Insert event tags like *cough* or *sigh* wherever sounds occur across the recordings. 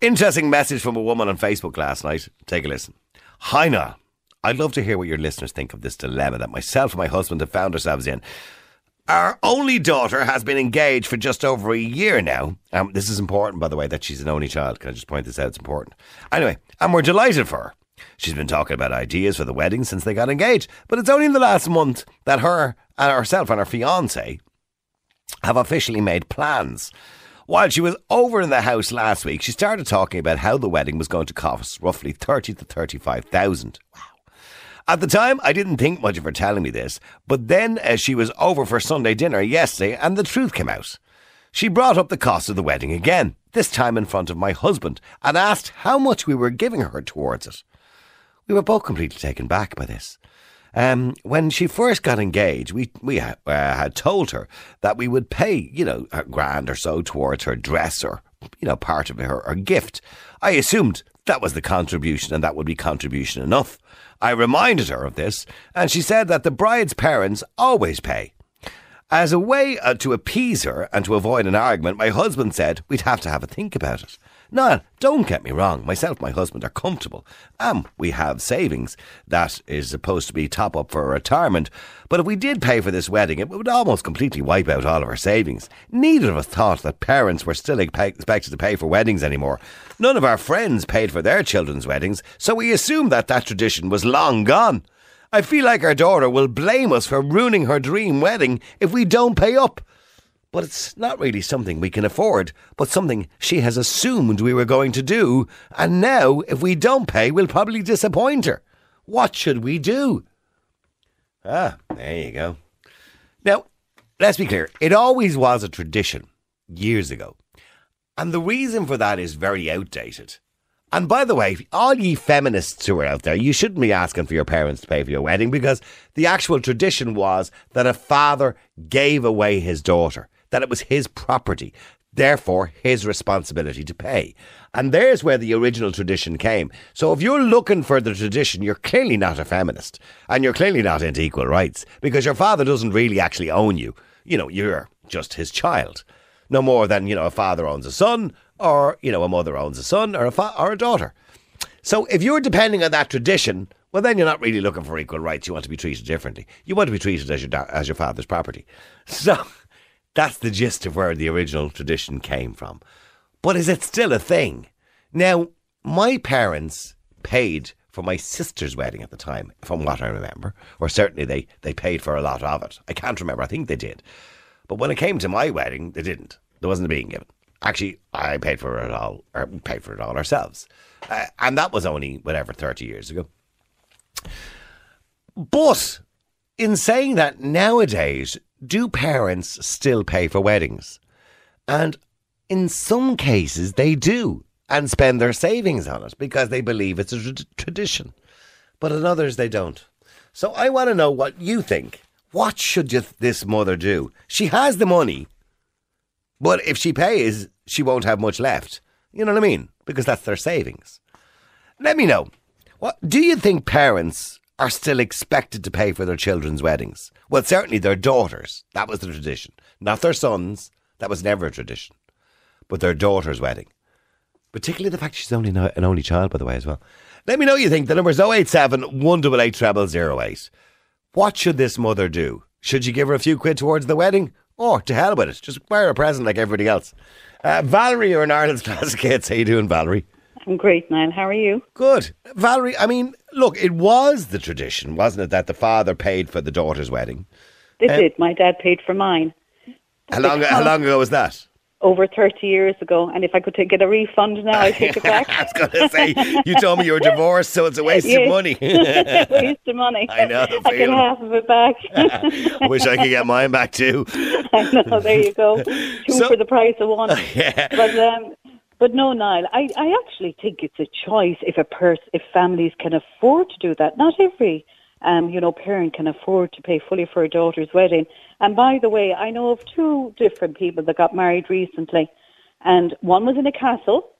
Interesting message from a woman on Facebook last night. Take a listen. Niall. I'd love to hear what your listeners think of this dilemma that myself and my husband have found ourselves in. Our only daughter has been engaged for just over a year now. Um, this is important, by the way, that she's an only child. Can I just point this out? It's important. Anyway, and we're delighted for her. She's been talking about ideas for the wedding since they got engaged, but it's only in the last month that her and herself and her fiance have officially made plans. While she was over in the house last week, she started talking about how the wedding was going to cost roughly thirty to thirty-five thousand. Wow. At the time, I didn't think much of her telling me this, but then as she was over for Sunday dinner yesterday and the truth came out, she brought up the cost of the wedding again, this time in front of my husband, and asked how much we were giving her towards it. We were both completely taken back by this. Um, when she first got engaged, we we uh, had told her that we would pay, you know, a grand or so towards her dress or, you know, part of her, her gift. I assumed that was the contribution and that would be contribution enough. I reminded her of this, and she said that the bride's parents always pay. As a way uh, to appease her and to avoid an argument, my husband said we'd have to have a think about it. Now, don't get me wrong, myself my husband are comfortable, and we have savings. That is supposed to be top up for retirement. But if we did pay for this wedding, it would almost completely wipe out all of our savings. Neither of us thought that parents were still expected to pay for weddings anymore. None of our friends paid for their children's weddings, so we assumed that that tradition was long gone. I feel like our daughter will blame us for ruining her dream wedding if we don't pay up but it's not really something we can afford, but something she has assumed we were going to do, and now, if we don't pay, we'll probably disappoint her. What should we do? Ah, there you go. Now, let's be clear. It always was a tradition years ago. And the reason for that is very outdated. And by the way, all ye feminists who are out there, you shouldn't be asking for your parents to pay for your wedding because the actual tradition was that a father gave away his daughter that it was his property, therefore his responsibility to pay. And there's where the original tradition came. So if you're looking for the tradition, you're clearly not a feminist and you're clearly not into equal rights because your father doesn't really actually own you. You know, you're just his child. No more than, you know, a father owns a son or, you know, a mother owns a son or a, fa- or a daughter. So if you're depending on that tradition, well, then you're not really looking for equal rights. You want to be treated differently. You want to be treated as your da- as your father's property. *laughs* So that's the gist of where the original tradition came from. But is it still a thing? Now, my parents paid for my sister's wedding at the time, from what I remember, or certainly they, they paid for a lot of it. I can't remember, I think they did. But when it came to my wedding, they didn't. There wasn't a being given. Actually, I paid for it all, or paid for it all ourselves. Uh, and that was only, whatever, 30 years ago. But in saying that, nowadays, do parents still pay for weddings? And in some cases, they do and spend their savings on it because they believe it's a tra- tradition. But in others, they don't. So I want to know what you think. What should you, this mother do? She has the money, but if she pays, she won't have much left. You know what I mean? Because that's their savings. Let me know. What do you think parents are still expected to pay for their children's weddings. Well, certainly their daughters. That was the tradition. Not their sons. That was never a tradition. But their daughter's wedding. Particularly the fact she's only an only child, by the way, as well. Let me know what you think. The number is 087 188 0008. What should this mother do? Should she give her a few quid towards the wedding? Or to hell with it. Just wear a present like everybody else. Uh, Valerie, you're in Ireland's *laughs* Classic Hits. How you doing, Valerie? I'm great, Niall. How are you? Good. Valerie, I mean, look, it was the tradition, wasn't it, that the father paid for the daughter's wedding? They um, did. My dad paid for mine. How long, how long ago was that? Over 30 years ago. And if I could take, get a refund now, I'd take it back. *laughs* I was going to say, you told me you were divorced, so it's a waste of money. *laughs* waste of money. I know. I get half of it back. I *laughs* wish I could get mine back too. I know. There you go. Two so, for the price of one. Yeah. But um, but no, Niall, I, I actually think it's a choice if a person, if families can afford to do that. Not every, um, you know, parent can afford to pay fully for a daughter's wedding. And by the way, I know of two different people that got married recently, and one was in a castle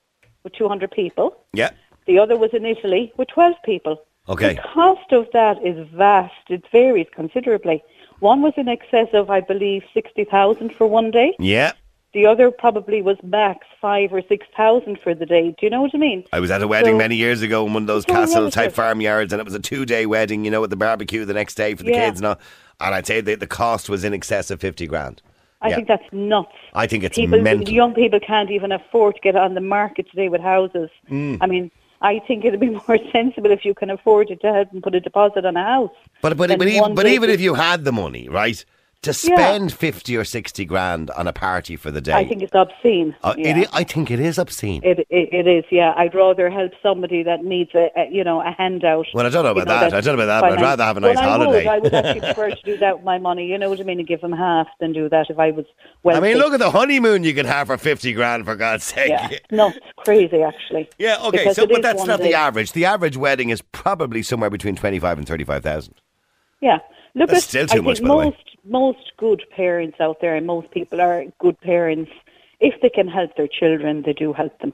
with 200 people. Yeah. The other was in Italy with 12 people. Okay. The cost of that is vast. It varies considerably. One was in excess of, I believe, 60,000 for one day. Yeah The other probably was max five or six thousand for the day. Do you know what I mean? I was at a wedding so, many years ago in one of those castle type farmyards, and it was a two day wedding. You know, with the barbecue the next day for the yeah. kids and all. And I'd say the, the cost was in excess of fifty grand. I yeah. think that's nuts. I think it's people, mental. Young people can't even afford to get on the market today with houses. Mm. I mean, I think it'd be *laughs* more sensible if you can afford it to help and put a deposit on a house. But but but, even, but even if you had the money, right? To spend yeah. 50 or 60 grand on a party for the day. I think it's obscene. Uh, yeah. I think it is obscene. It, it, it is, yeah. I'd rather help somebody that needs a, a you know a handout. Well, I don't know about know, that. I don't know about that, but I'd rather have a nice well, holiday. I would, I would actually *laughs* prefer to do that with my money. You know what I mean? And give them half than do that if I was well. I mean, look at the honeymoon you can have for 50 grand, for God's sake. Yeah, *laughs* no, it's crazy, actually. Yeah, okay, so, but that's not the average. The average wedding is probably somewhere between 25 and 35,000. Yeah. Look That's at, still too I much, think most most good parents out there, and most people are good parents. If they can help their children, they do help them.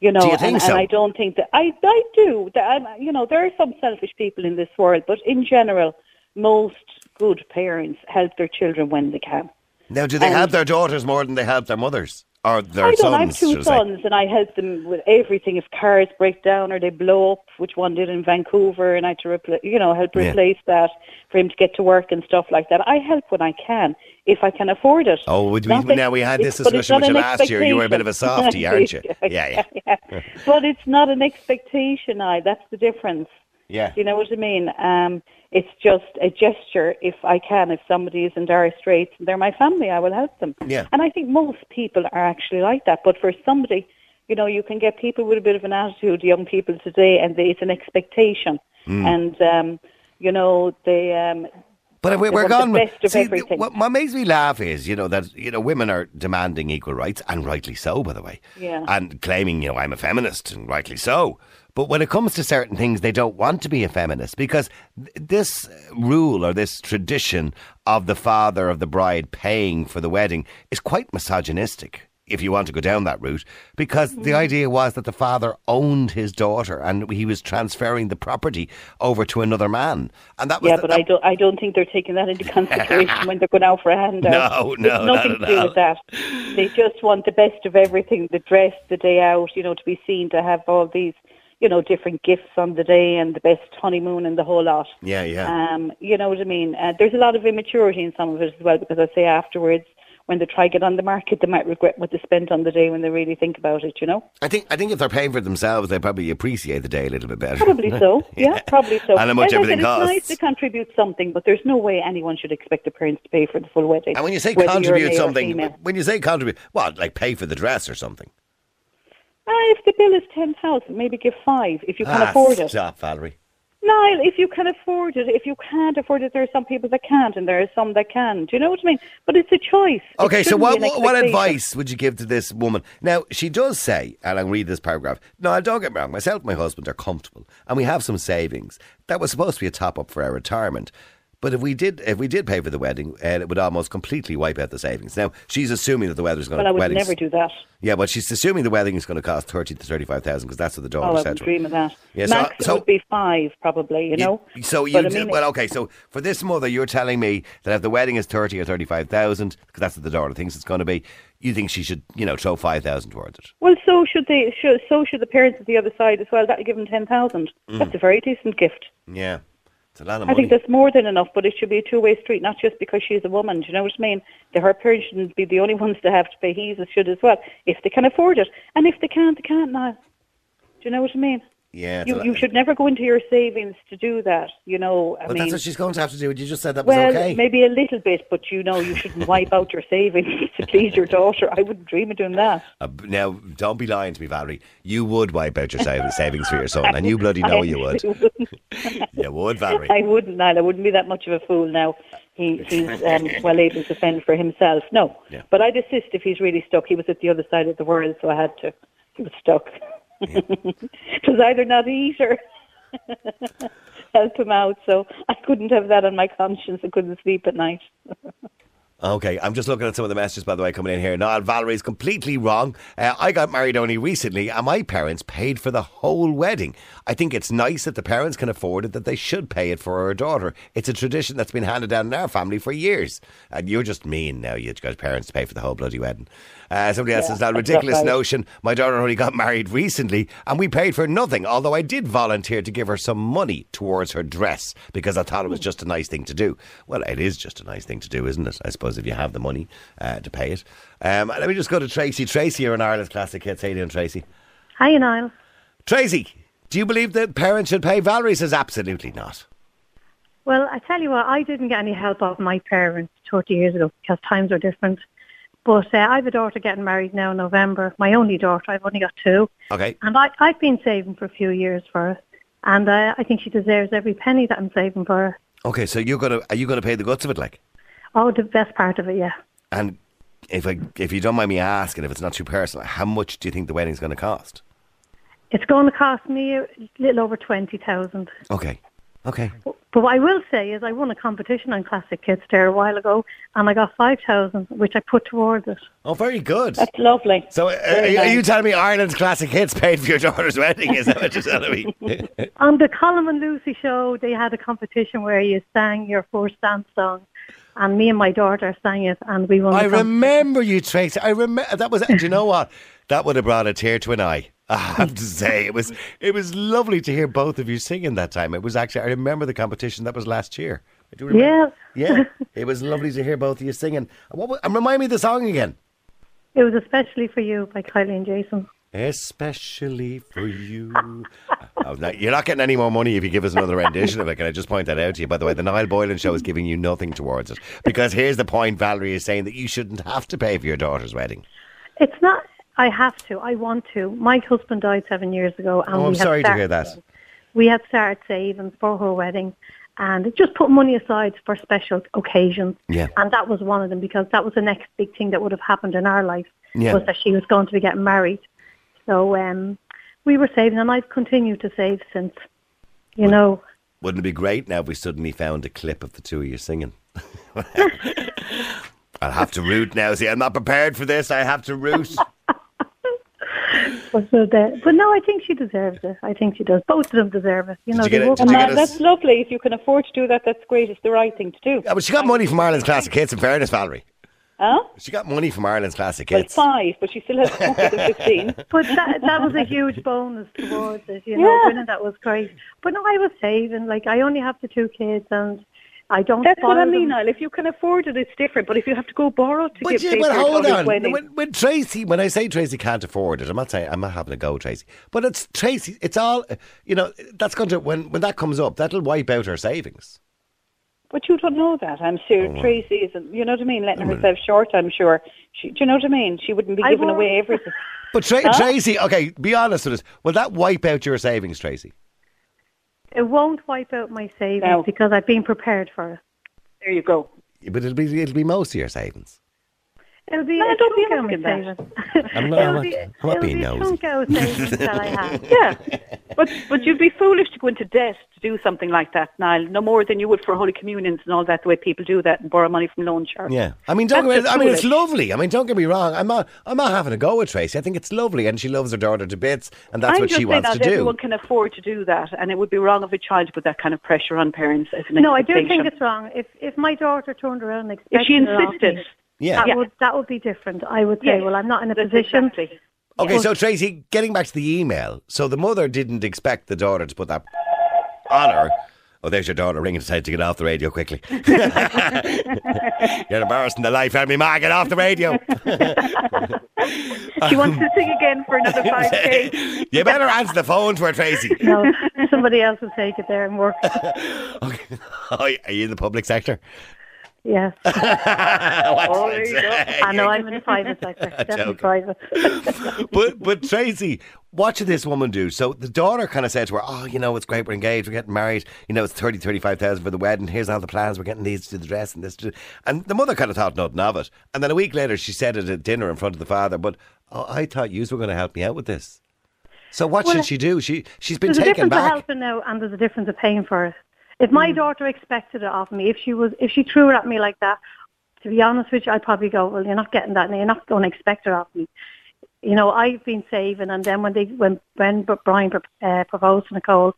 You know, you and, so? and, I don't think that I I do. That, you know, there are some selfish people in this world, but in general, most good parents help their children when they can. Now, do they and, help their daughters more than they help their mothers? Or their I don't. Sons, I have two sons, and I help them with everything. If cars break down or they blow up, which one did in Vancouver, and I had to repl- you know help replace yeah. that for him to get to work and stuff like that. I help when I can, if I can afford it. Oh, we, now we had this discussion with you last year. You were a bit of a *laughs* softie, aren't you? *laughs* yeah, yeah. yeah. but it's not an expectation. I. That's the difference. Yeah. You know what I mean? Um, it's just a gesture if I can. If somebody is in dire straits and they're my family, I will help them. Yeah. And I think most people are actually like that. But for somebody, you know, you can get people with a bit of an attitude, young people today, and they, it's an expectation. Mm. And, um, you know, they. Um, but we, we're gone. See, what, what makes me laugh is, you know, that you know women are demanding equal rights, and rightly so, by the way. Yeah. And claiming, you know, I'm a feminist, and rightly so. But when it comes to certain things, they don't want to be a feminist because th- this rule or this tradition of the father of the bride paying for the wedding is quite misogynistic if you want to go down that route, because the mm. idea was that the father owned his daughter and he was transferring the property over to another man, and that was yeah. The, but that I don't, I don't think they're taking that into *laughs* consideration when they're going out for a handout. No, no, it's nothing to do with that. They just want the best of everything: the dress, the day out, you know, to be seen, to have all these you know, different gifts on the day and the best honeymoon and the whole lot. Yeah, yeah. Um, you know what I mean? Uh, there's a lot of immaturity in some of it as well because I say afterwards, when they try get on the market, they might regret what they spent on the day when they really think about it. You know. I think I think if they're paying for themselves, they probably appreciate the day a little bit better. Probably so. *laughs* yeah, yeah, probably so. And how much As everything said, costs. It's nice to contribute something, but there's no way anyone should expect the parents to pay for the full wedding. And when you say contribute something, when you say contribute, what like pay for the dress or something? Uh, if the bill is ten thousand, maybe give five if you can ah, afford it. Stop, Valerie. Niall, if you can afford it, if you can't afford it, there are some people that can't, and there are some that can. Do you know what I mean? But it's a choice. Okay, so what what advice would you give to this woman? Now she does say, and I'll read this paragraph. No, don't get me wrong. Myself and my husband are comfortable, and we have some savings. That was supposed to be a top up for our retirement. But if we did, if we did pay for the wedding, uh, it would almost completely wipe out the savings. Now she's assuming that the wedding's going. Well, I would weddings, never do that. Yeah, but she's assuming the wedding is going to cost thirty to thirty-five thousand because that's what the daughter oh, said. I would dream of that. Yeah, Max so, so, would be five, probably. You know. So you, I mean, well, okay. So for this mother, you're telling me that if the wedding is thirty or thirty-five thousand, because that's what the daughter thinks it's going to be, you think she should, you know, throw five thousand towards it. Well, so should they. Should, so should the parents at the other side as well. That'll give them ten thousand. Mm. That's a very decent gift. Yeah. It's a lot of money. I think that's more than enough, but it should be a two-way street, not just because she's a woman. Do you know what I mean? The, her parents shouldn't be the only *laughs* ones to have to pay. He should as well, if they can afford it. And if they can't, they can't now. Do you know what I mean? Yeah, you, you should never go into your savings to do that. You know, I but mean, that's what she's going to have to do. You just said that was well, okay. maybe a little bit, but you know, you shouldn't wipe out your savings *laughs* to please your daughter. I wouldn't dream of doing that. Uh, now, don't be lying to me, Valerie. You would wipe out your savings for your son, and you bloody know you would. *laughs* *laughs* you would, Valerie. I wouldn't. I wouldn't be that much of a fool now. He, he's um, well able to fend for himself. No, yeah. but I'd assist if he's really stuck. He was at the other side of the world, so I had to. He was stuck. It was either not eat or *laughs* help him out. So I couldn't have that on my conscience. I couldn't sleep at night. *laughs* Okay, I'm just looking at some of the messages, by the way, coming in here. Now, Valerie's completely wrong. Uh, I got married only recently, and my parents paid for the whole wedding. I think it's nice that the parents can afford it, that they should pay it for our daughter. It's a tradition that's been handed down in our family for years. And you're just mean now, You've got parents to pay for the whole bloody wedding. Uh, somebody else Yeah, says that ridiculous not right. notion. My daughter only got married recently, and we paid for nothing. Although I did volunteer to give her some money towards her dress because I thought it was just a nice thing to do. Well, it is just a nice thing to do, isn't it? I suppose if you have the money uh, to pay it. Um, let me just go to Tracy. Tracy, you're in Ireland's classic hits. How you doing, Tracy? Hi, Niall. Tracy, do you believe that parents should pay? Valerie says absolutely not. Well, I tell you what, I didn't get any help off my parents 30 years ago because times are different. But uh, I have a daughter getting married now in November. My only daughter. I've only got two. Okay. And I, I've been saving for a few years for her. And uh, I think she deserves every penny that I'm saving for her. Okay, so you're gonna are you gonna pay the guts of it, like? Oh, the best part of it, yeah. And if I if you don't mind me asking, if it's not too personal, how much do you think the wedding's going to cost? It's going to cost me a little over 20000 Okay. Okay. But what I will say is I won a competition on Classic Hits there a while ago, and I got 5000 which I put towards it. Oh, very good. That's lovely. So, uh, are, Very are you telling me Ireland's classic hits paid for your daughter's wedding? Is that what you're telling me? *laughs* On the Colin and Lucy show, they had a competition where you sang your first dance song, and me and my daughter sang it, and we won. I remember you, Tracy. I remember that was. Do you know what? That would have brought a tear to an eye. *laughs* I have to say, it was it was lovely to hear both of you singing that time. It was actually I remember the competition that was last year. I do remember. Yeah, Yeah, *laughs* it was lovely to hear both of you singing. What was, and remind me of the song again. it was especially for you by Kylie and Jason. Especially for you. *laughs* oh, you're not getting any more money if you give us another rendition of it. Can I just point that out to you? By the way, the Niall Boylan show is giving you nothing towards it. Because here's the point Valerie is saying that you shouldn't have to pay for your daughter's wedding. It's not. I have to. I want to. My husband died seven years ago, and Oh, I'm sorry to hear that. We had started saving for her wedding, and just put money aside for special occasions. Yeah. And that was one of them because that was the next big thing that would have happened in our life Yeah. was that she was going to be getting married. So um, we were saving, and I've continued to save since. You know, Wouldn't it be great now if we suddenly found a clip of the two of you singing? *laughs* *laughs* I'll have to root now. See, I'm not prepared for this. I have to root. But, so the, but no, I think she deserves it. I think she does. Both of them deserve it. You know, you they get work And you that, a that's lovely. If you can afford to do that, that's great. It's the right thing to do. Yeah, but she got money from Ireland's Classic Hits, in fairness, Valerie. Huh? She got money from Ireland's Classic Well, Hits. five, but she still has to cook at 15. *laughs* But that that was a huge bonus towards it, you know. Yeah. Winning that was great. But no, I was saving. Like I only have the two kids, and I don't. That's what I mean, them. Niall. If you can afford it, it's different. But if you have to go borrow to But give yeah, pay well, hold on. When, when Tracy, when I say Tracy can't afford it, I'm not saying I'm not having a go, Tracy. But it's Tracy. It's all you know. That's going to when when that comes up, that'll wipe out her savings. But you don't know that. I'm sure Oh, Tracy isn't, you know what I mean, letting herself short, I'm sure. She, do you know what I mean? She wouldn't be I giving won't. away everything. *laughs* But Tra- Huh? Tracy, okay, be honest with us. Will that wipe out your savings, Tracy? It won't wipe out my savings No. because I've been prepared for it. There you go. But it'll be it'll be most of your savings. It'll be No, a don't be chunk out of that. I'm *laughs* not- it'll I'm not- be, I'm not it'll being be a nosy. chunk out of *laughs* that I have. Yeah. but but you'd be foolish to go into debt to do something like that, Niall. No more than you would for Holy Communions and all that, the way people do that and borrow money from loan sharks. Yeah, I mean, don't get me, just I mean, it's lovely. I mean, don't get me wrong. I'm not I'm not having a go with Tracy. I think it's lovely, and she loves her daughter to bits, and that's I'm what just she wants not to do. everyone can afford to do that, and it would be wrong of a child to put that kind of pressure on parents as an No, I do expectation. think it's wrong. If if my daughter turned around and expected If she it insisted. Yeah. that Yeah. would that would be different. I would say, Yes, well, I'm not in a that's position. Exactly. Okay, so Tracy, getting back to the email. So the mother didn't expect the daughter to put that on her. Oh, there's your daughter ringing to say to get off the radio quickly. *laughs* You're embarrassing the life out of me, Ma. Get off the radio. *laughs* She wants to sing again for another *laughs* 5k. you better answer the phone to her, Tracy. No, somebody else will take it there and work. Okay. Oh, are you in the public sector? Yes, *laughs* What's Oh, there that you go. say? I know I'm in the private sector, *laughs* definitely joking. private. *laughs* but but Tracy, what should this woman do? So the daughter kind of said to her, "Oh, you know, it's great. We're engaged. We're getting married. You know, it's 30, 35,000 for the wedding. Here's all the plans. We're getting these to the dress and this." To. And the mother kind of thought nothing of it. And then a week later, she said it at dinner in front of the father. But oh, I thought you were going to help me out with this. So what Well, should she do? She she's been taken back. There's a difference of helping now, and there's a difference of paying for it. If my Hmm. daughter expected it of me, if she was, if she threw it at me like that, to be honest with you, I'd probably go, well, you're not getting that, and you're not going to expect it of me. You know, I've been saving, and then when they, when when Brian uh, proposed to Nicole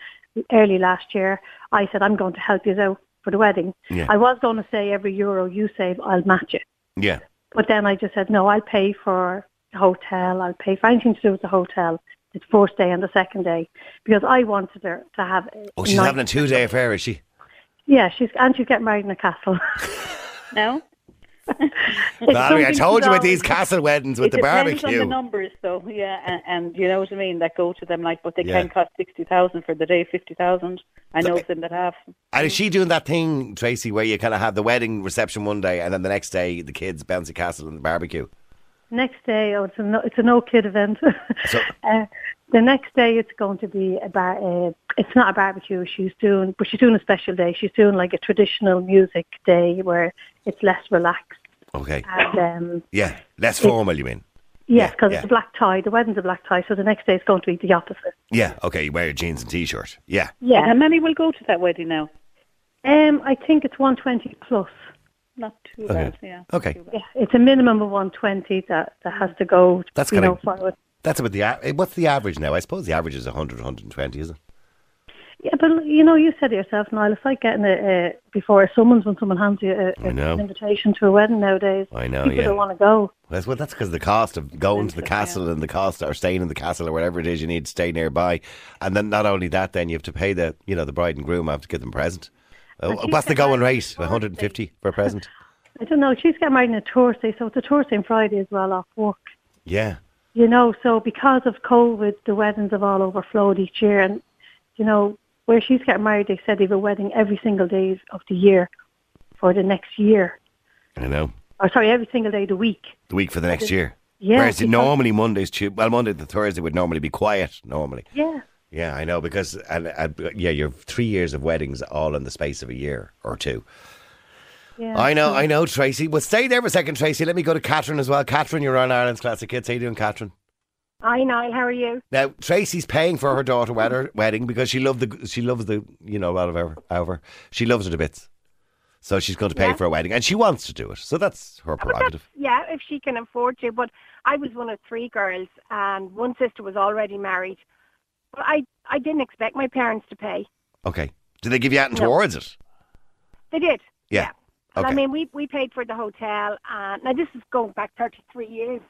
early last year, I said, I'm going to help you out for the wedding. Yeah. I was going to say every euro you save, I'll match it. Yeah. But then I just said, no, I'll pay for the hotel. I'll pay for anything to do with the hotel. The first day and the second day because I wanted her to have. a Oh, she's nice- having a two day affair, is she? Yeah, she's and she's getting married in a castle. *laughs* No, It's Valerie, I told you with to these castle weddings with it the depends on the numbers, though. Yeah, and, and you know what I mean. That go to them like, but they Yeah. can cost sixty thousand for the day, fifty thousand. I know some that have. And is she doing that thing, Tracy, where you kind of have the wedding reception one day and then the next day the kids bouncy castle and the barbecue? Next day, oh, it's a no, it's a no kid event. *laughs* So- uh, the next day, it's going to be a bar. Uh, it's not a barbecue. She's doing, but she's doing a special day. She's doing like a traditional music day where it's less relaxed. Okay. And um, Yeah, less formal, you mean? yes, because yeah. it's a black tie. The wedding's a black tie, so the next day it's going to be the opposite. Yeah, okay, you wear your jeans and t shirt. Yeah. Yeah. How many will go to that wedding now? Um, I think it's 120 plus. Not too Okay. bad. Yeah. Okay. bad. Yeah, it's a minimum of 120 that, that has to go. That's know, forward. That's about the eh, what's the average now? I suppose the average is 100, 120, is it? Yeah, but you know, you said it yourself, Niall. It's like getting a, a before a summons when someone hands you a, a, an invitation to a wedding nowadays. I know, People yeah. don't want to go. Well, that's- well, that's because the cost of going to the castle and the cost or staying in the castle or whatever it is you need to stay nearby, and then not only that, then you have to pay the you know the bride and groom have to give them present. Uh, what's the going rate? 150 for a present? I don't know. She's getting married on a Thursday, so it's a Thursday and Friday as well off work. Yeah. You know, so because of COVID, the weddings have all overflowed each year, and you know where she's getting married, they said they have a wedding every single day of the year for the next year. I know. Or sorry, every single day of the week. The week for the next year. Yeah, Whereas normally Mondays, well, Monday to Thursday would normally be quiet. Normally. Yeah. Yeah, I know because and, and yeah, you're three years of weddings all in the space of a year or two. Yeah. I know, I know, Tracy. Well, stay there for a second, Tracy. Let me go to Catherine as well. Catherine, you're on Ireland's Classic Hits. How you doing, Catherine? Hi, Niall. How are you? Now, Tracy's paying for her daughter wed- wedding because she loved the she loves the you know out of her, however she loves it a bit. So she's going to pay Yeah. for a wedding, and she wants to do it. So that's her But that's, prerogative. yeah, if she can afford to. But I was one of three girls, and one sister was already married. I, I didn't expect my parents to pay. Okay. Did they give you anything No. towards it? They did. Yeah. And I mean, we we paid for the hotel, and now this is going back 33 years.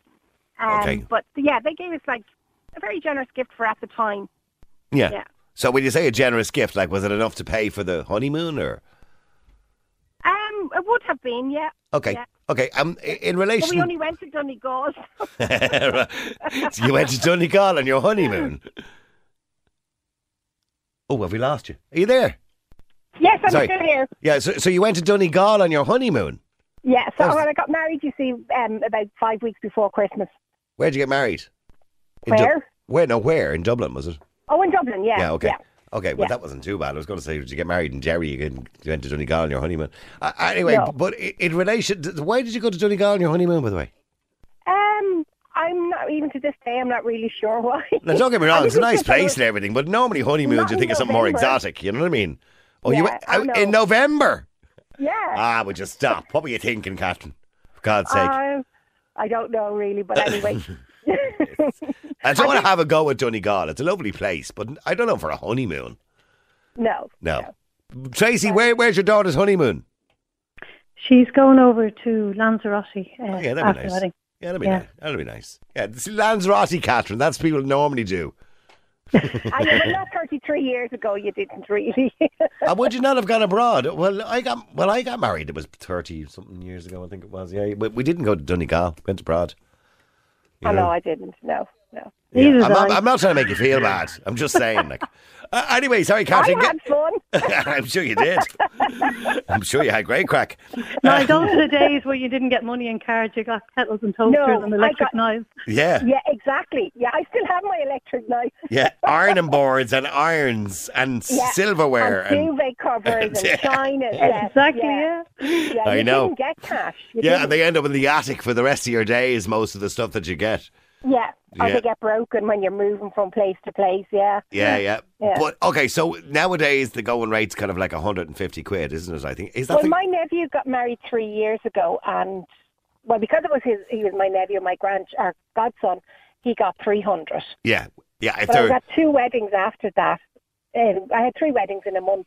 Um, Okay. But yeah, they gave us like a very generous gift for at the time. Yeah. Yeah. So when you say a generous gift, like was it enough to pay for the honeymoon or? Um, it would have been, yeah. Okay. Yeah. Okay. Um, in relation, we only went to Donegal. *laughs* so you went to Donegal on your honeymoon. *laughs* Oh, have we lost you? Are you there? yes, I'm Sorry. still here. Yeah. So, so you went to Donegal on your honeymoon. Yeah, so when I got married, you see, um, about five weeks before Christmas. Where'd you get married? In Du- Where? where? No, where? In Dublin, was it? Oh, in Dublin, yeah. Yeah, okay. Okay, well, Yeah. that wasn't too bad. I was going to say, did you get married in Derry? You can- you went to Donegal on your honeymoon. Uh, anyway, No. but i- in relation, to, why did you go to Donegal on your honeymoon, by the way? Um, I'm not even to this day. I'm not really sure why. Now, don't get me *laughs* wrong, it's a nice place it and everything, but normally honeymoons, you in think of something more exotic. You know what I mean? Oh, you Yeah, went I out know. in November? Yeah. Ah, would you stop? What were you thinking, Catherine? For God's sake. Um, I don't know really, but anyway. *laughs* *laughs* I don't want to have a go at Donegal. It's a lovely place, but I don't know for a honeymoon. no. No. Tracy, where, where's your daughter's honeymoon? She's going over to Lanzarote uh, Oh, yeah, that'd be after nice. the wedding. Yeah, that'd be Yeah. nice. That'd be nice. Yeah, is Lanzarote, Catherine. That's people normally do. *laughs* I mean, but not 33 years ago, you didn't really. *laughs* Uh, would you not have gone abroad? Well, I got well, I got married. It was thirty something years ago, I think it was. Yeah, but we didn't go to Donegal. Went abroad. You oh, know? no, I didn't. No, no. Yeah. I'm, not, I. I'm not trying to make you feel bad. I'm just saying. Like, uh, anyway, sorry, I Catherine. had *laughs* fun. I'm sure you did. I'm sure you had great crack. No, those are the days where you didn't get money in cards. You got kettles and toasters No, and I electric got- knives. Yeah, yeah, exactly. Yeah, I still have my electric knife. yeah. Ironing boards and irons and *laughs* Yeah, silverware and and duvet covers Yeah. and *laughs* china. Yeah, Exactly, yeah. yeah. Yeah, I you know. didn't get cash. You yeah, didn't. and they end up in the attic for the rest of your days. Most of the stuff that you get. Yeah, or Yeah. they get broken when you're moving from place to place. Yeah. Yeah, yeah. Yeah. But okay, so nowadays the going rate's kind of like 150 quid, isn't it? I think is that Well, the, my nephew got married three years ago, and well, because it was his, he was my nephew, my grand, our godson, he got three hundred. yeah, yeah. If But I they're got two weddings after that. Um, I had three weddings in a month.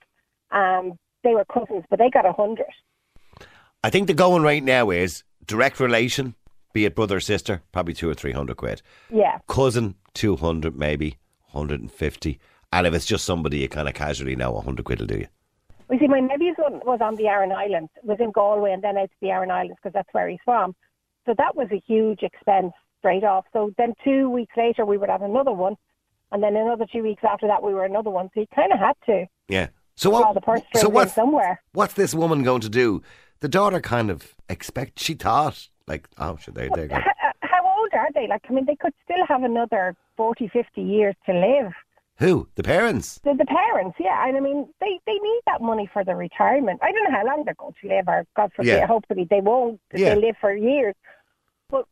Um, they were cousins, but they got a hundred. I think the going rate now is direct relation, be it brother or sister, probably two or three hundred quid. Yeah. Cousin, two hundred maybe, hundred and fifty. And if it's just somebody you kind of casually know, a hundred quid will do you. We see, my nephew's one was on the Aran Islands, was in Galway and then out to the Aran Islands because that's where he's from. So that was a huge expense straight off. So then two weeks later, we would have another one. And then another two weeks after that, we were another one. So he kind of had to Yeah. So what? the purse so what's somewhere. what's this woman going to do? The daughter kind of expect. She thought like, oh, should they? They go. H- uh, how old are they? Like, I mean, they could still have another 40, 50 years to live. Who? The parents? The, the parents, yeah. And I mean, they, they need that money for their retirement. I don't know how long they're going to live, or God forbid, Yeah. hopefully they won't. Yeah. They live for years. But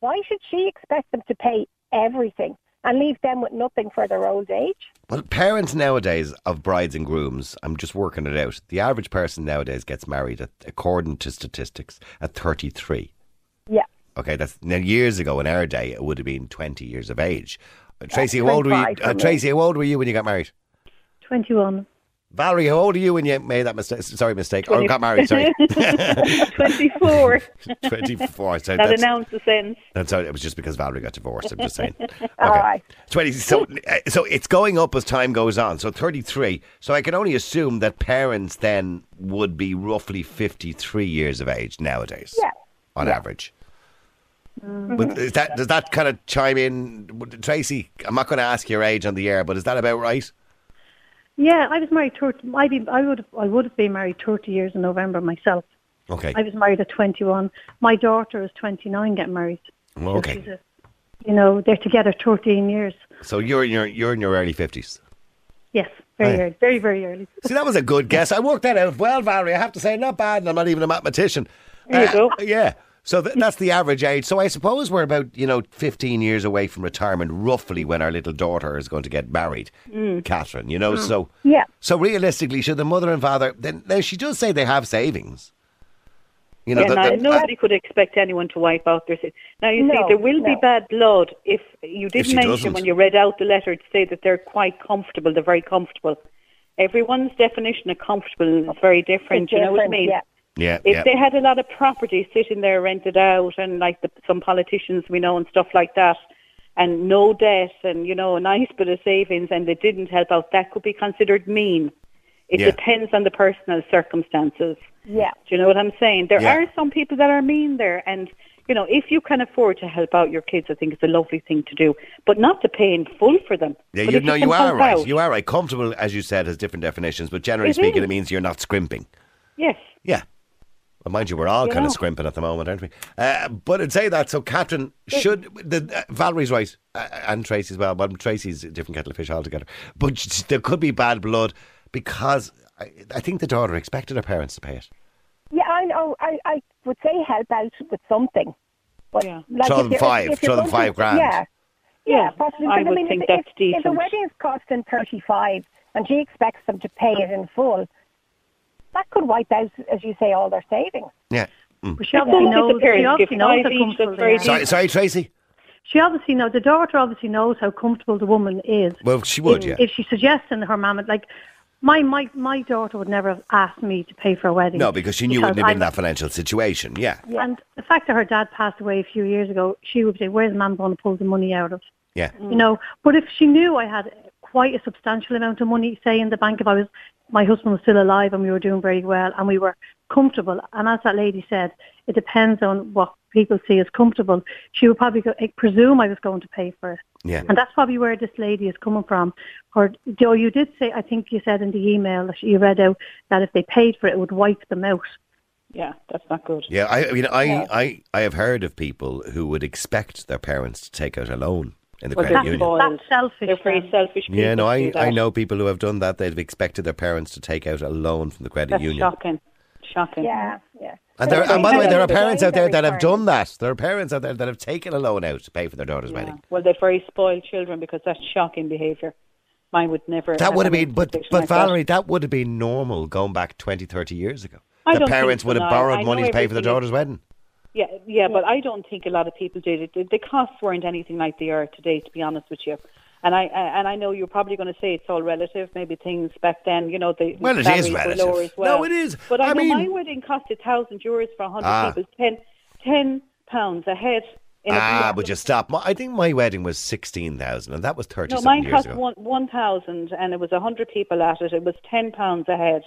why should she expect them to pay everything and leave them with nothing for their old age? Well, parents nowadays of brides and grooms, I'm just working it out. The average person nowadays gets married, at, according to statistics, at 33. Yeah. Okay, that's now years ago in our day, it would have been 20 years of age. Uh, Tracy, how old were you? Uh. Tracy, how old were you when you got married? 21. Valerie, how old are you when you made that mistake? Sorry, mistake. Or Twenty- got married, sorry. *laughs* *laughs* 24. 24. So that that's, announced the sense. that's how, it was just because Valerie got divorced. I'm just saying. *laughs* Okay. All right. 20. So, uh, so it's going up as time goes on. So 33. So I can only assume that parents then would be roughly 53 years of age nowadays. Yeah. On average. But is that, does that kind of chime in? Tracy, I'm not going to ask your age on the air, but is that about right? Yeah, I was married 30, I, be, I, would, I would have been married 30 years in November myself. Okay. I was married at 21. My daughter is 29 getting married. Okay. she's a- you know, they're together 13 years. So you're in your, you're in your early 50s. Yes, very early, very, very early. *laughs* See, that was a good guess. I worked that out well, Valerie. I have to say, not bad, and I'm not even a mathematician. There you Uh, go. Yeah. So th- that's the average age. So I suppose we're about, you know, 15 years away from retirement, roughly when our little daughter is going to get married, Mm. Catherine, you know. So Yeah. so realistically, should the mother and father, then now she does say they have savings. You know, yeah, the- now, the- nobody could expect anyone to wipe out their. sa- Now you see, there will be bad blood if you If did she mention doesn't. when you read out the letter to say that they're quite comfortable. They're very comfortable. Everyone's definition of comfortable is very different. It's you know what I mean? yeah. Yeah, If yeah. they had a lot of property sitting there rented out, and like the, some politicians we know and stuff like that, and no debt, and you know a nice bit of savings, and they didn't help out, that could be considered mean. It Yeah. depends on the personal circumstances. Yeah. Do you know what I'm saying? There Yeah. are some people that are mean there, and you know, if you can afford to help out your kids, I think it's a lovely thing to do, but not to pay in full for them. Yeah, But you if know, can you are right. out- You are right. Comfortable, as you said, has different definitions, but generally speaking, is. it means you're not scrimping. Yes. Yeah. Well, mind you, we're all You kind of scrimping at the moment, aren't we? Uh, but I'd say that. So, Catherine, should the uh, Valerie's right, uh, and Tracy as well. Well, Tracy's a different kettle of fish altogether. But there could be bad blood because I, I think the daughter expected her parents to pay it. Yeah, I know. I, I would say help out with something. But Yeah. like Throw if them you're- five, if you're throw them five grand. Yeah. Yeah, Yeah, possibly. I But would mean, think if, that's if, If the decent. wedding's costing 35 and she expects them to pay it in full, that could wipe out, as you say, all their savings. Yeah. Mm. But she obviously only knows, she obviously knows how comfortable that's very they are. Sorry, sorry, Tracy. She obviously knows, the daughter obviously knows how comfortable the woman is. Well, she would, yeah. If she suggests in her mama, like, my, my, my daughter would never have asked me to pay for a wedding. No, because she knew because wouldn't have been I'm- that financial situation. Yeah. And the fact that her dad passed away a few years ago, she would say, where's the mum going to pull the money out of? Yeah. You know, but if she knew I had quite a substantial amount of money, say in the bank, if I was, my husband was still alive and we were doing very well and we were comfortable, and as that lady said, it depends on what people see as comfortable. She would probably go, I presume I was going to pay for it. Yeah. And that's probably where this lady is coming from. Or, Joe, you did say, I think you said in the email that you read out that if they paid for it, it would wipe them out. Yeah, that's not good. Yeah, I, I mean, I, I, I have heard of people who would expect their parents to take out a loan in the Well, credit that's union. spoiled. That's selfish. They're very selfish people. Yeah, no, I. I know people who have done that. They've expected their parents to take out a loan from the credit That's union. shocking. Shocking. Yeah, yeah. And, there, and by the way, there are parents out there that have done that. There are parents out there that have taken a loan out to pay for their daughter's Yeah. wedding. Well, they're very spoiled children because that's shocking behaviour. Mine would never. That would have been, but but like. Valerie, that would have been normal going back 20, 30 years ago. I the parents would have borrowed money to pay for their everything is- daughter's wedding. Yeah, yeah, but I don't think a lot of people did it. The, the costs weren't anything like they are today, to be honest with you. And I and I know you're probably going to say it's all relative. Maybe things back then, you know, the Well, it is salaries were relative. lower as well. No, it is. But I, I mean- my wedding cost a thousand euros for a hundred Ah. people. Ten, ten pounds a head. Ah, a but you stop. My, I think my wedding was sixteen thousand, and that was thirty no, mine years cost ago. one one thousand, and it was a hundred people at it. It was ten pounds a head.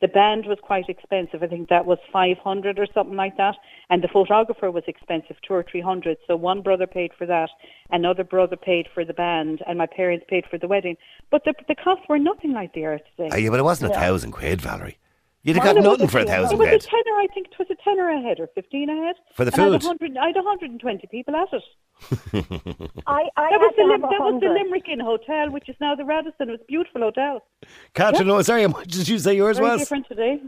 The band was quite expensive. I think that was five hundred or something like that, and the photographer was expensive, two or three hundred. So one brother paid for that, another brother paid for the band, and my parents paid for the wedding. But the the costs were nothing like they are today. Ah, yeah, but it wasn't a thousand quid, Valerie. You'd have got it was nothing for a thousand. It thousand was a quid tenner, I think it was a tenner a head or fifteen a head. for the And I had, food. 100, I had 120 people at it. *laughs* I, I That was, the, Lim- that was the 100. Limerick Inn Hotel, which is now the Radisson. It was a beautiful hotel. Catherine, no, sorry, *laughs* how much did you say yours Very was? different today.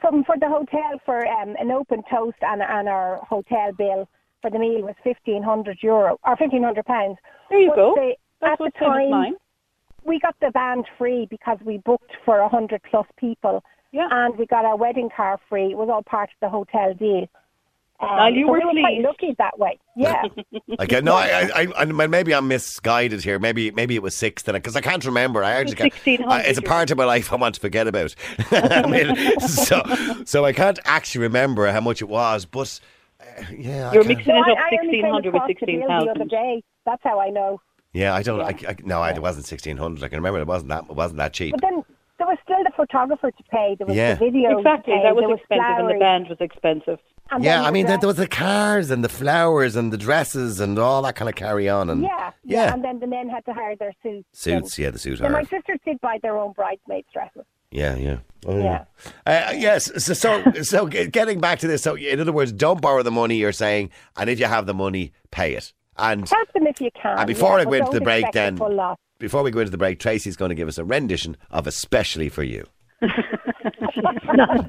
From for the hotel for um, an open toast and, and our hotel bill for the meal was fifteen hundred euro or fifteen hundred pounds. There you But go. the- at the what's same as time, mine. we got the band free because we booked for a hundred plus people, Yeah. and we got our wedding car free. It was all part of the hotel deal. Um, Well, you so were we were quite lucky that way. Yeah. *laughs* Okay, no, I, I, I, I, maybe I'm misguided here. Maybe, maybe it was six then, because I can't remember. I actually can't. 1600 I- it's a part of my life I want to forget about. *laughs* I mean, so, so I can't actually remember how much it was. But uh, yeah, You're can't- mixing it up I, I only came 1600 with across the bill the other 16,000. day. That's how I know. Yeah, I don't. I, I, no, I, it wasn't sixteen hundred. I can remember it wasn't that. It wasn't that cheap. But then there was still the photographer to pay. There was Yeah. the video. Exactly. To pay. That was there was expensive, and the band was expensive. and Yeah, I mean, there, there was the cars and the flowers and the dresses and all that kind of carry on and Yeah, yeah. And then the men had to hire their suits. suits. And, Yeah, the suit then my are. sisters did buy their own bridesmaids dresses. Yeah, yeah. Oh, Yeah. Uh, yes. So, so, *laughs* so, g- getting back to this. So, in other words, don't borrow the money. You're saying, and if you have the money, pay it. And Help them if you can. And before yeah, I go into the break, then before we go into the break, Tracy's going to give us a rendition of "Especially for You." *laughs* I'm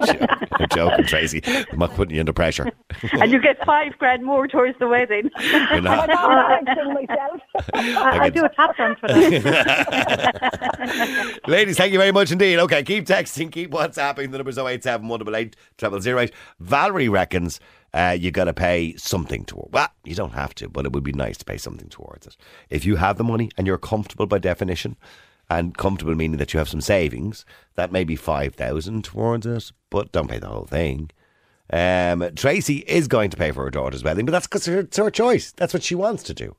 joking, Tracy. I'm not putting you under pressure. and you get five grand more towards the wedding. You're not. I uh, sing. I, I do a tap dance for that. *laughs* Ladies, thank you very much indeed. Okay, keep texting, keep WhatsApping. The number's 087 188 0008. Valerie reckons uh, you got to pay something toward. Well, you don't have to, but it would be nice to pay something towards it. If you have the money and you're comfortable by definition, and comfortable meaning that you have some savings, that may be 5,000 towards it, but don't pay the whole thing. Um, Tracy is going to pay for her daughter's wedding, but that's because it's her choice. That's what she wants to do.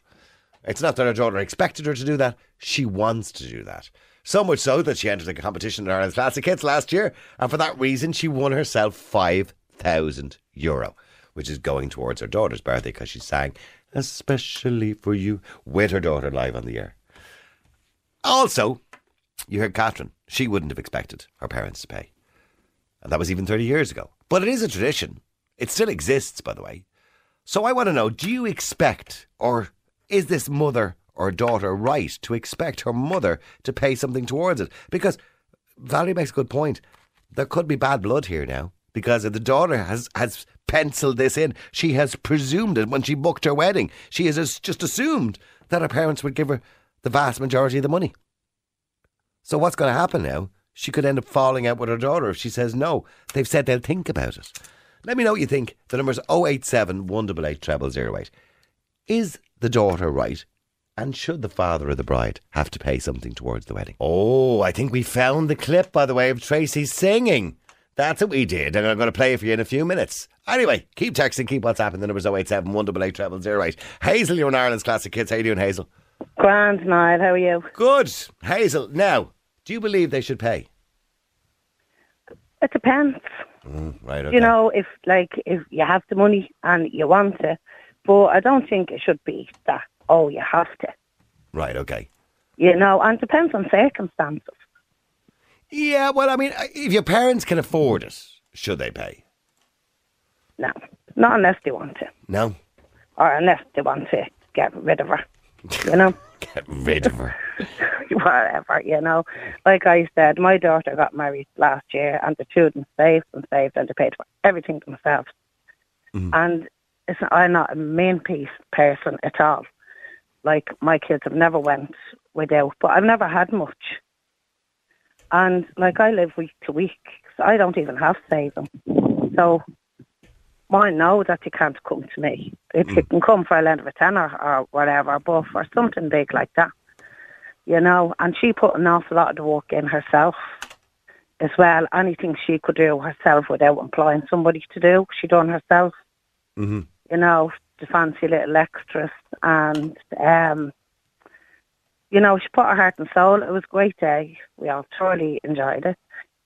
It's not that her daughter expected her to do that. She wants to do that. So much so that she entered a competition in Ireland's Classic Hits last year. And for that reason, she won herself 5,000 euro, which is going towards her daughter's birthday because she sang Especially for You with her daughter live on the air. Also, you heard Catherine. She wouldn't have expected her parents to pay. And that was even 30 years ago. But it is a tradition. It still exists, by the way. So I want to know do you expect, or is this mother or daughter right to expect her mother to pay something towards it? Because Valerie makes a good point. There could be bad blood here now. Because the daughter has, has penciled this in, she has presumed it when she booked her wedding. She has just assumed that her parents would give her the vast majority of the money. So what's going to happen now? She could end up falling out with her daughter if she says no. They've said they'll think about it. Let me know what you think. The number's 087 188 0008. Is the daughter right? And should the father of the bride have to pay something towards the wedding? Oh, I think we found the clip, by the way, of Tracy singing. That's what we did, and I'm going to play it for you in a few minutes. Anyway, keep texting, keep WhatsApping. The number's 087 188 0008. Hazel, you're in Ireland's Classic Hits. How you doing, Hazel? Grand, Niall. How are you? Good. Hazel, now, do you believe they should pay? It depends. Mm, right, okay. You know, if like if you have the money and you want to, but I don't think it should be that. Oh, you have to. Right, okay. You know, and it depends on circumstances. Yeah, well, I mean, uh, if your parents can afford it, should they pay? No, not unless they want to, No. or unless they want to get rid of her. You know, *laughs* Get rid of her. *laughs* whatever. You know, like I said, my daughter got married last year, and the children saved and saved, and they paid for everything themselves. Mm. And it's, I'm not a main piece person at all. Like my kids have never went without, but I've never had much. And like I live week to week, so I don't even have savings. So mine know that you can't come to me. If you can come for a lend of a tenner or whatever, but for something big like that, you know. And she put an awful lot of the work in herself as well. Anything she could do herself without employing somebody to do, she done herself. hmm you know, the fancy little extras, and um, you know, she put her heart and soul. It was a great day. We all thoroughly enjoyed it.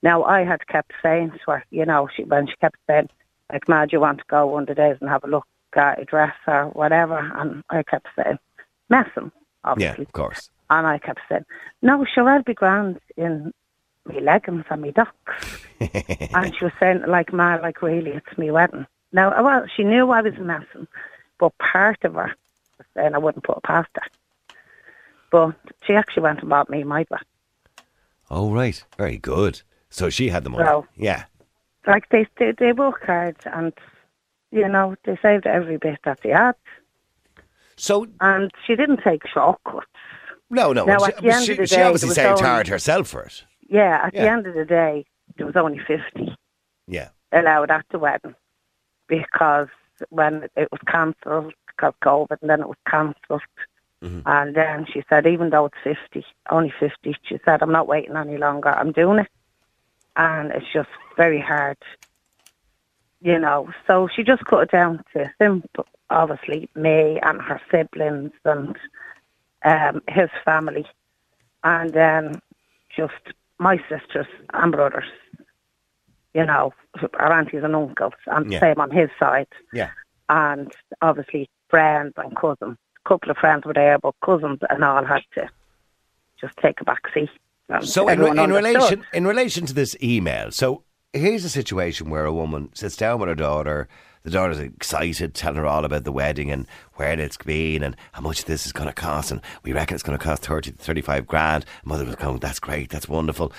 Now I had kept saying to her, you know, she when she kept saying, like, "Mad, you want to go one of the days and have a look at a dress or whatever?" And I kept saying, "Messing, obviously." Yeah, of course. And I kept saying, "No, sure, I'll be grand in me leggings and me ducks." *laughs* and she was saying, "Like, ma, like really, it's me wedding." Now, well, she knew I was messing, but part of her was saying I wouldn't put it past her. But she actually went and bought me my dress. Oh, right. Very good. So she had the money. Well- yeah. Like they they, they work hard and you know they saved every bit that they had, So, and she didn't take shortcuts. no, no. Now, she, at the end she, of the she day, obviously saved hard herself for it. Yeah, at Yeah. the end of the day, there was only fifty Yeah. allowed at the wedding because when it was cancelled because COVID, and then it was cancelled. Mhm. And then she said, even though it's 50, only 50, she said, I'm not waiting any longer. I'm doing it. And it's just very hard, you know. So she just cut it down to simple, obviously, me and her siblings and um, his family. And then just my sisters and brothers, you know, our aunties and uncles, and Yeah. same on his side Yeah. and obviously friends and cousins. A couple of friends were there, but cousins and all had to just take a back seat. So in, in relation in relation to this email, so here's a situation where a woman sits down with her daughter. The daughter's excited, telling her all about the wedding and where it's been and how much this is going to cost. And we reckon it's going to cost 30 to 35 grand. Mother was going, that's great, that's wonderful.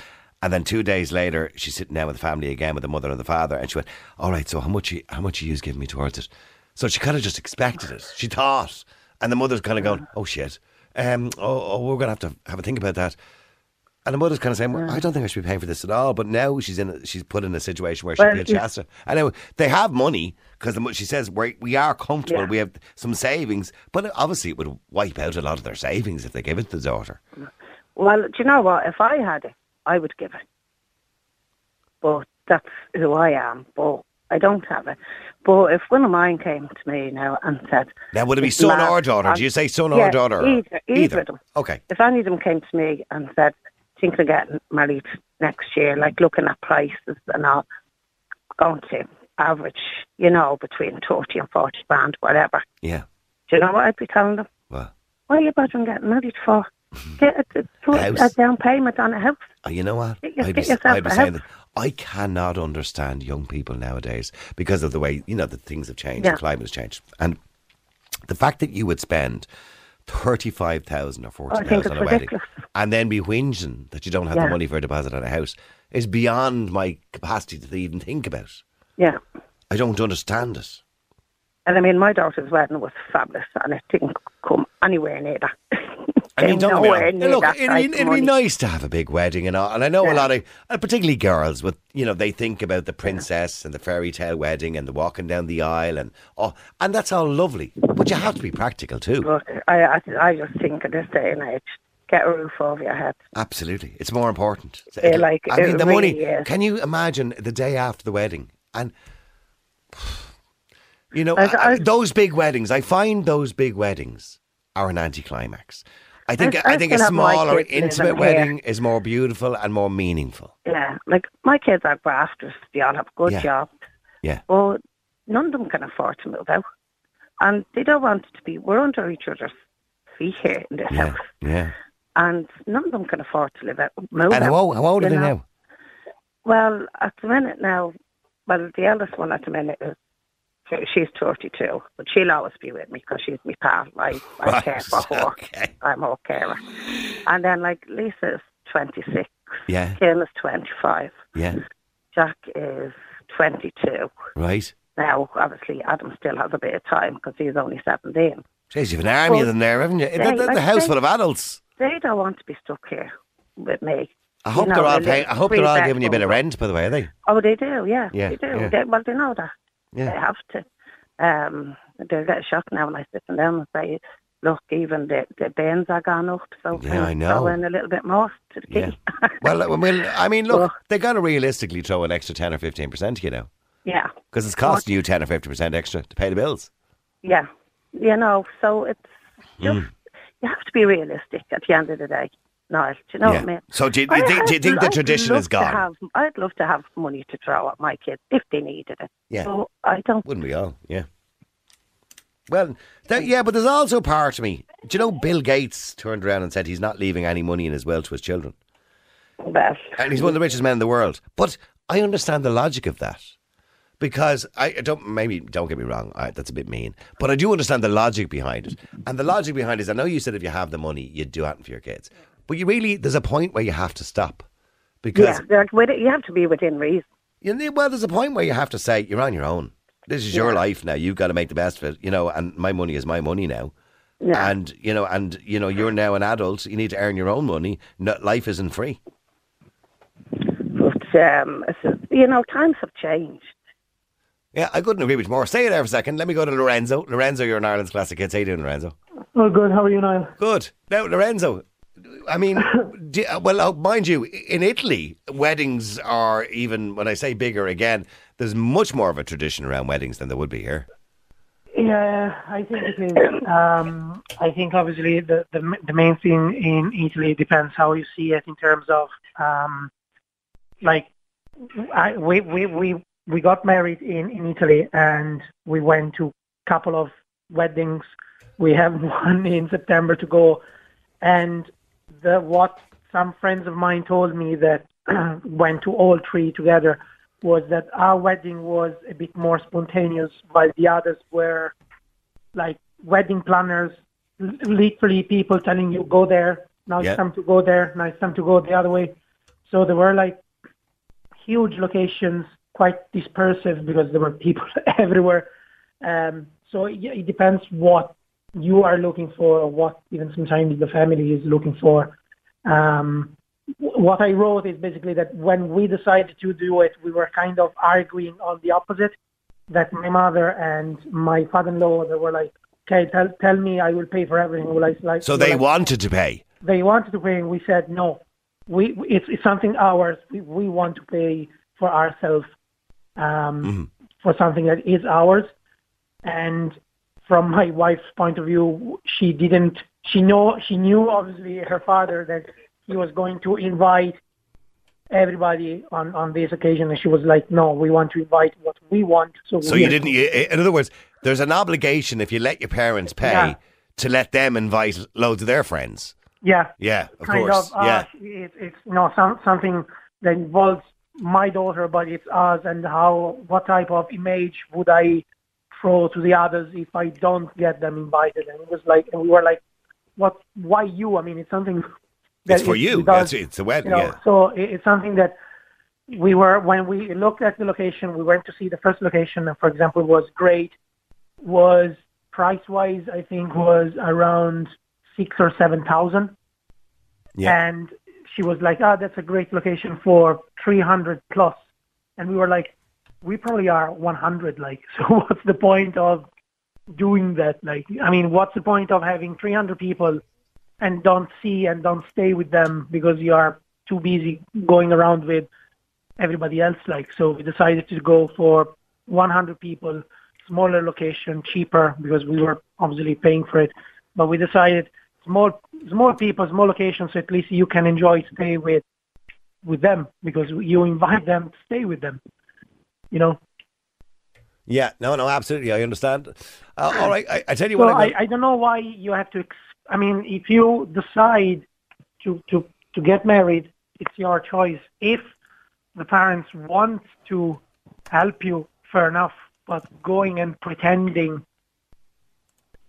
And then two days later, she's sitting down with the family again with the mother and the father. And she went, all right, so how much, you- how much are you giving me towards it? So she kind of just expected it. She thought. And the mother's kind of going, oh shit. Um, oh, oh, we're going to have to have a think about that. And the mother's kind of saying, well, I don't think I should be paying for this at all. But now she's in, a, she's put in a situation where she Well, feels she yeah. has to. I know they have money because she says we're, we are comfortable. Yeah. We have some savings, but obviously it would wipe out a lot of their savings if they gave it to the daughter. Well, do you know what? If I had it, I would give it. But that's who I am. But I don't have it. But if one of mine came to me now and said, Now, would it be son or daughter? Do you say son yeah, or daughter? or- either- either of them. Okay. if any of them came to me and said, thinking of getting married next year, like looking at prices and all, going to average, you know, between 30 and 40 grand, whatever. Yeah. Do you know what I'd be telling them? Well, What are you bothering getting married for? Get a, a, a down payment on a house. oh, you know what? Get your- I'd be, I'd be saying that. I cannot understand young people nowadays because of the way, you know, the things have changed, Yeah. the climate has changed. And the fact that you would spend 35,000 or 40,000 think it's on a wedding and then be whinging that you don't have the money for a deposit on a house is beyond my capacity to even think about. Yeah. I don't understand it. And I mean, my daughter's wedding was fabulous, and it didn't come anywhere near that. *laughs* I mean, don't get me wrong. Look, it'd, be, it'd be nice to have a big wedding and all. And I know a lot of, uh, particularly girls, with you know, they think about the princess and the fairy tale wedding and the walking down the aisle and oh, and that's all lovely. But you have to be practical too. But I, I, I just think at this day and age, get a roof over your head. Absolutely, it's more important. Yeah, like, I mean, the really money. is. Can you imagine the day after the wedding and? *sighs* You know, I- I- those big weddings. I find those big weddings are an anticlimax. I think I- I, think a smaller, intimate wedding is more beautiful and more meaningful. Yeah, like my kids are grafters. They all have good Yeah. jobs. Yeah. But none of them can afford to move out. And they don't want to be, we're under each other's feet here in this Yeah, house. yeah. And none of them can afford to live out, move And out. how old, how old are they know. now? Well, at the minute now, well, the eldest one at the minute is, she's 32, but she'll always be with me because she's my pal. I, I *laughs* Right, care for her. okay. I'm her carer. And then, like, Lisa's 26, Yeah, Kim is 25, yeah, Jack is 22. right. Now, obviously, Adam still has a bit of time because he's only 17. Jeez, you've an army Well, them there, haven't you? The, the, the like house they- full of adults. They don't want to be stuck here with me. I hope You know, they're all paying. I hope they're all giving you a bit of rent, by the way, are they? Oh, they do, yeah. Yeah, they do. yeah. They, well, they know that. They have to. Um, they'll get shocked now when I sit them and say, look, even the, the bins are gone up, so Yeah, I know. throw in a little bit more to the Yeah. *laughs* Well, uh, well, I mean, look, Well- they got to realistically throw an extra ten or fifteen percent, you know, yeah. because it's costing you ten or fifty percent extra to pay the bills. Yeah, you know. So it's just mm. you have to be realistic at the end of the day. No, do you know yeah. what I mean? So do you, you think, do you think the tradition is gone? Have, I'd love to have money to throw at my kids if they needed it. Yeah. So I don't. Wouldn't we all? Yeah. Well, that, yeah, but there's also part of me. Do you know Bill Gates turned around and said he's not leaving any money in his will to his children? Well, and he's one of the richest men in the world. But I understand the logic of that because I don't maybe don't get me wrong, I, that's a bit mean, but I do understand the logic behind it. And the logic behind it is, I know you said if you have the money, you'd do it for your kids, but you really there's a point where you have to stop because yeah, you have to be within reason. You know, well, there's a point where you have to say you're on your own. This is yeah. your life now. You've got to make the best of it, you know. And my money is my money now. Yeah. And you know, and you know, you're now an adult. You need to earn your own money. No, life isn't free. But um, you know, times have changed. Yeah, I couldn't agree with you more. Stay there for a second. Let me go to Lorenzo. Lorenzo, you're an Ireland's Classic Hits. How you doing, Lorenzo? Oh, good. How are you, Niall? Good. Now, Lorenzo, I mean, *laughs* do, well, uh, mind you, in Italy, weddings are even, when I say bigger again, there's much more of a tradition around weddings than there would be here. Yeah, I think it is. Um, I think obviously the, the the main thing in Italy depends how you see it in terms of um, like I, we we we we got married in in Italy and we went to a couple of weddings. We have *laughs* one in September to go, and the what some friends of mine told me that *clears throat* went to all three together was that our wedding was a bit more spontaneous, while the others were like wedding planners, literally people telling you go there, now it's time to go there, now it's time to go the other way. So there were like huge locations, quite dispersive because there were people *laughs* everywhere. Um, so it, it depends what you are looking for, or what even sometimes the family is looking for. Um, what I wrote is basically that when we decided to do it, we were kind of arguing on the opposite. That my mother and my father-in-law, they were like, "Okay, tell tell me, I will pay for everything." Well, like, so they like, wanted to pay. They wanted to pay, and we said no. We it's, it's something ours. We, we want to pay for ourselves um, mm-hmm. for something that is ours. And from my wife's point of view, she didn't. She know she knew obviously her father that he was going to invite everybody on, on this occasion. And she was like, no, we want to invite what we want. So, so you didn't, You, in other words, there's an obligation if you let your parents pay yeah. to let them invite loads of their friends. Yeah. Yeah, of kind course. Of, uh, yeah. It, it's, you know, some, something that involves my daughter, but it's us and how, what type of image would I throw to the others if I don't get them invited? And it was like, and we were like, what, why you? I mean, it's something it's for you. Does, it's, it's a wedding. You know, yeah. So it's something that we were when we looked at the location. We went to see the first location, and for example, was great. Was price wise, I think was around six or seven thousand. Yeah. And she was like, "Ah, oh, that's a great location for three hundred plus," and we were like, "We probably are one hundred. Like, *laughs* so what's the point of doing that? Like, I mean, what's the point of having three hundred people?" and don't see and don't stay with them because you are too busy going around with everybody else like so we decided to go for 100 people smaller location cheaper because we were obviously paying for it but we decided small small people small locations so at least you can enjoy stay with with them because you invite them to stay with them you know yeah no no absolutely i understand uh, all right I, I, tell you what I, I, don't know why you have to ex- I mean, if you decide to, to, to get married, it's your choice. If the parents want to help you, fair enough. But going and pretending,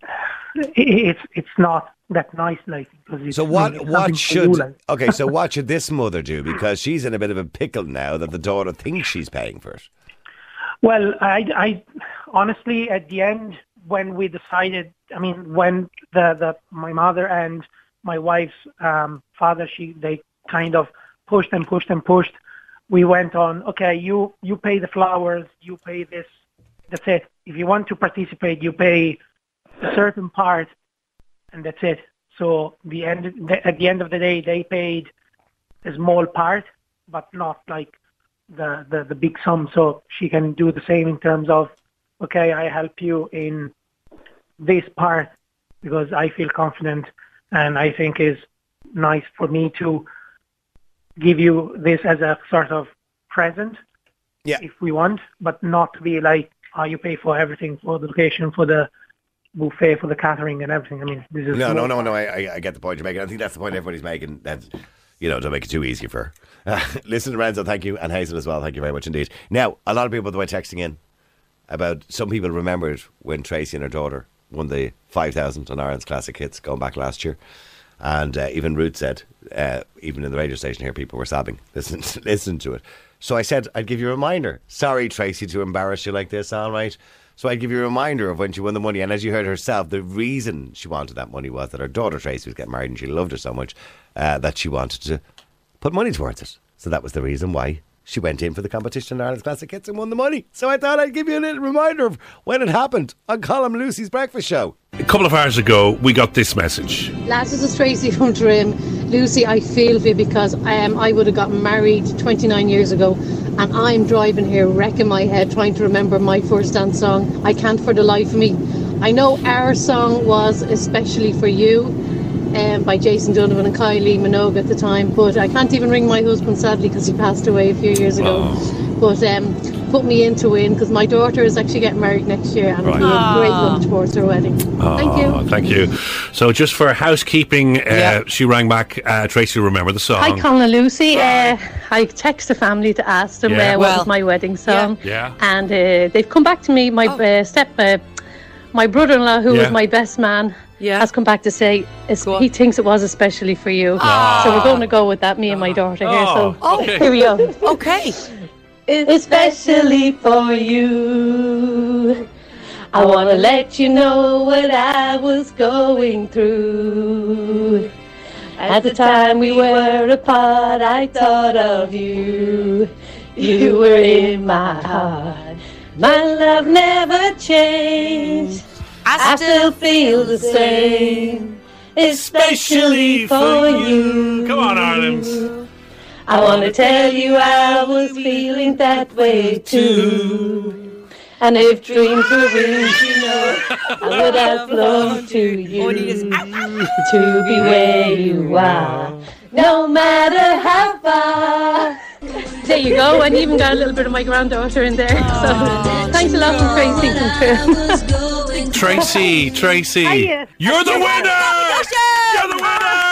*sighs* it's it's not that nice, like. so what? What should? Like. okay, so *laughs* what should this mother do? Because she's in a bit of a pickle now that the daughter thinks she's paying for it. Well, I, I honestly, at the end, when we decided, I mean, when the, the my mother and my wife's um, father, she they kind of pushed and pushed and pushed. We went on. Okay, you you pay the flowers, you pay this. That's it. If you want to participate, you pay a certain part, and that's it. So the end at the end of the day, they paid a small part, but not like the, the, the big sum. So she can do the same in terms of okay, I help you in this part because I feel confident and I think is nice for me to give you this as a sort of present Yeah. if we want, but not to be like, oh, you pay for everything, for the location, for the buffet, for the catering and everything. I mean, this is No, no, no, no. I, I, I get the point you're making. I think that's the point everybody's making. That you know, don't make it too easy for her. Uh, *laughs* listen, Lorenzo, thank you, and Hazel as well. Thank you very much indeed. Now, a lot of people, way, texting in about some people remembered when Tracy and her daughter won the five thousand on Ireland's classic hits going back last year. And uh, even Ruth said, uh, even in the radio station here, people were sobbing. *laughs* Listen, listen to it. So I said, I'd give you a reminder. Sorry, Tracy, to embarrass you like this, all right? So I'd give you a reminder of when she won the money. And as you heard herself, the reason she wanted that money was that her daughter Tracy was getting married and she loved her so much uh, that she wanted to put money towards it. So that was the reason why she went in for the competition in Ireland's Classic Hits and won the money. So I thought I'd give you a little reminder of when it happened on Colin Lucy's Breakfast Show. A couple of hours ago, we got this message. Lads, this is Tracy from Trim. Lucy, I feel for you because um, I would have gotten married 29 years ago and I'm driving here wrecking my head trying to remember my first dance song. I can't for the life of me. I know our song was especially for you um, by Jason Donovan and Kylie Minogue at the time, but I can't even ring my husband sadly because he passed away a few years ago. But um, put me in to win because my daughter is actually getting married next year and Right. we have great look towards her wedding. Thank you. Oh, thank you. So, just for housekeeping, uh, Yeah. she rang back. Uh, Tracy, remember the song? Hi, Colin and Lucy. Uh, I text the family to ask them Yeah. uh, what Well, was my wedding song, Yeah. and uh, they've come back to me. My uh, step, uh, my brother-in-law, who Yeah. was my best man, Yeah. has come back to say it's, Go on. he thinks it was especially for you. So we're going to go with that. Me and my daughter here. So Oh, here we go. *laughs* Okay. Especially for you. I want to let you know what I was going through. At the time we were apart, I thought of you. You were in my heart. My love never changed. I still feel the same. Especially for you. Come on, Ireland. I want to tell you I was feeling that way too. And if dreams were wings, you know, I would have flown to you to be where you are, no matter how far. There you go, and even got a little bit of my granddaughter in there. So thanks a lot for Tracy from Trim. Tracy, Tracy, Hiya. you're the winner! You're the winner!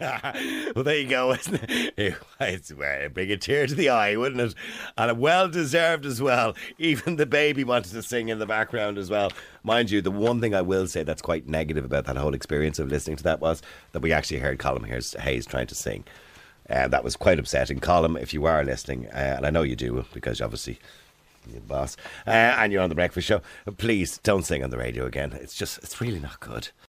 *laughs* well, there you go. It? *laughs* It's uh, bring a tear to the eye, wouldn't it? And well deserved as well. Even the baby wanted to sing in the background as well. Mind you, the one thing I will say that's quite negative about that whole experience of listening to that was that we actually heard Colin Hayes, trying to sing. Uh, that was quite upsetting. Colin, if you are listening, uh, and I know you do because obviously you're boss, uh, and you're on the breakfast show, please don't sing on the radio again. It's just, it's really not good.